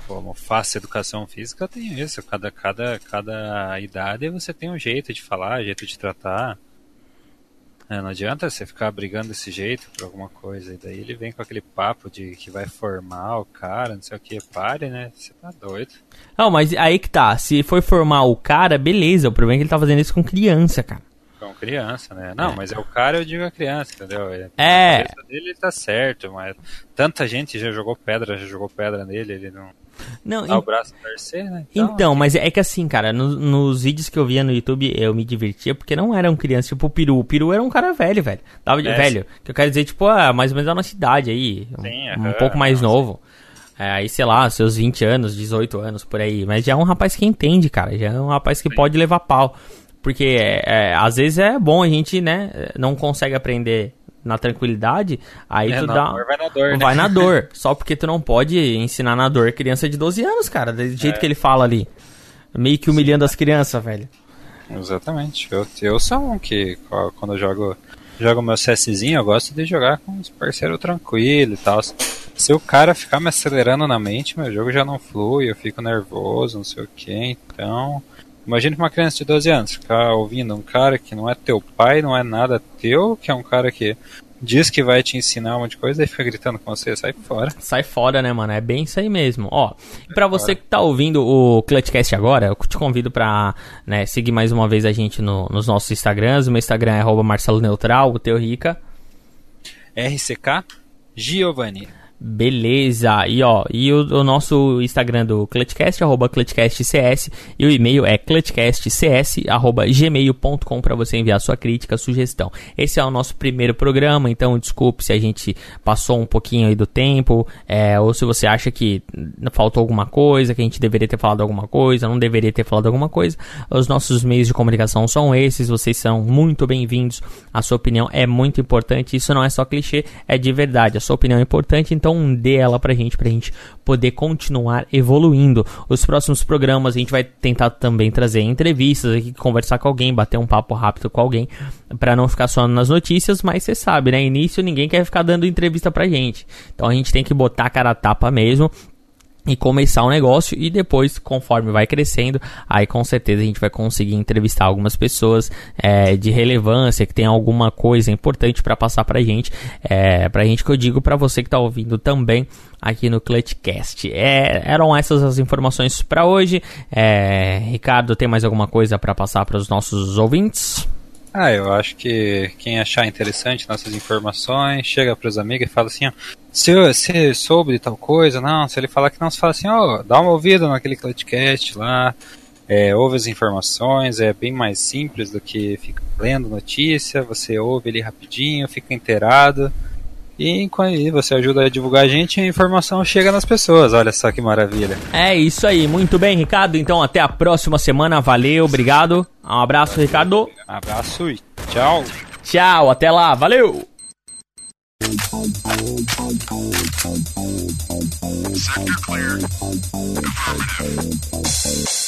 como faço educação física, eu tenho isso. Cada, cada, cada idade você tem um jeito de falar, jeito de tratar. É, não adianta você ficar brigando desse jeito por alguma coisa. E daí ele vem com aquele papo de que vai formar o cara, não sei o que. Pare, né? Você tá doido. Não, mas aí que tá. Se for formar o cara, beleza. O problema é que ele tá fazendo isso com criança, cara. Com criança, né? Não, É. mas é o cara, eu digo a criança, entendeu? É. É. Cabeça dele ele tá certo, mas tanta gente já jogou pedra, já jogou pedra nele, ele não Não, dá o braço a torcer, né? então, mas é que assim, cara, no- nos vídeos que eu via no YouTube, eu me divertia porque não eram crianças, tipo o Peru. O Peru era um cara velho, velho. Tava de, É, velho. Que eu quero dizer, tipo, ah, mais ou menos da nossa idade aí. um- Sim, um aham, pouco mais não, novo. É, aí, sei lá, seus 20 anos, 18 anos, por aí. Mas já é um rapaz que entende, cara. Já é um rapaz que pode levar pau. Porque é, é, às vezes é bom a gente, né, não consegue aprender na tranquilidade, aí É, tu dá... dor vai na dor, né? Vai na dor. Só porque tu não pode ensinar na dor criança de 12 anos, cara. Do jeito É. que ele fala ali. Meio que humilhando as crianças, velho. Exatamente. Eu, eu sou um que quando eu jogo, jogo meu CSzinho, eu gosto de jogar com os parceiros tranquilos e tal. Se o cara ficar me acelerando na mente, meu jogo já não flui, eu fico nervoso, não sei o que, então. Imagina uma criança de 12 anos ficar ouvindo um cara que não é teu pai, não é nada teu, que é um cara que diz que vai te ensinar um monte de coisa e fica gritando com você, sai fora. Sai fora, né, mano? É bem isso aí mesmo. Ó, e pra você que tá ouvindo o Clutchcast agora, eu te convido pra né, seguir mais uma vez a gente no- nos nossos Instagrams. O meu Instagram é arroba Marcelo Neutral, o teu Rica. RCK Giovanni. Beleza, e ó, e o, o nosso Instagram do Clutchcast, arroba ClutchcastCS, e o e-mail é clutchcastcs, arroba gmail.com para você enviar sua crítica, sugestão. Esse é o nosso primeiro programa, então desculpe se a gente passou um pouquinho aí do tempo, é, ou se você acha que faltou alguma coisa, que a gente deveria ter falado alguma coisa, não deveria ter falado alguma coisa. Os nossos meios de comunicação são esses, vocês são muito bem-vindos, a sua opinião é muito importante, isso não é só clichê, é de verdade, a sua opinião é importante, então dê ela pra gente, pra gente poder continuar evoluindo. Os próximos programas a gente vai tentar também trazer entrevistas aqui, conversar com alguém, bater um papo rápido com alguém, pra não ficar só nas notícias, mas você sabe, né? Início ninguém quer ficar dando entrevista pra gente. Então a gente tem que botar a cara a tapa mesmo e começar o negócio e depois, conforme vai crescendo, aí com certeza a gente vai conseguir entrevistar algumas pessoas é, de relevância, que tem alguma coisa importante para passar pra gente, é, pra gente que eu digo pra você que tá ouvindo também aqui no Clutchcast. É, eram essas as informações pra hoje. É, Ricardo, tem mais alguma coisa pra passar para os nossos ouvintes? Ah, eu acho que quem achar interessante nossas informações, chega pros amigos e fala assim, ó, se você soube de tal coisa, não, se ele falar que não, você fala assim, ó, dá uma ouvida naquele Clutchcast lá, é, ouve as informações, é bem mais simples do que ficar lendo notícia, você ouve ele rapidinho, fica inteirado, e enquanto aí você ajuda a divulgar a gente, a informação chega nas pessoas, olha só que maravilha. É isso aí, muito bem, Ricardo. Então até a próxima semana. Valeu, obrigado. Um abraço, Ricardo. Abraço e tchau! Tchau, até lá, valeu! Sector. Affirmative.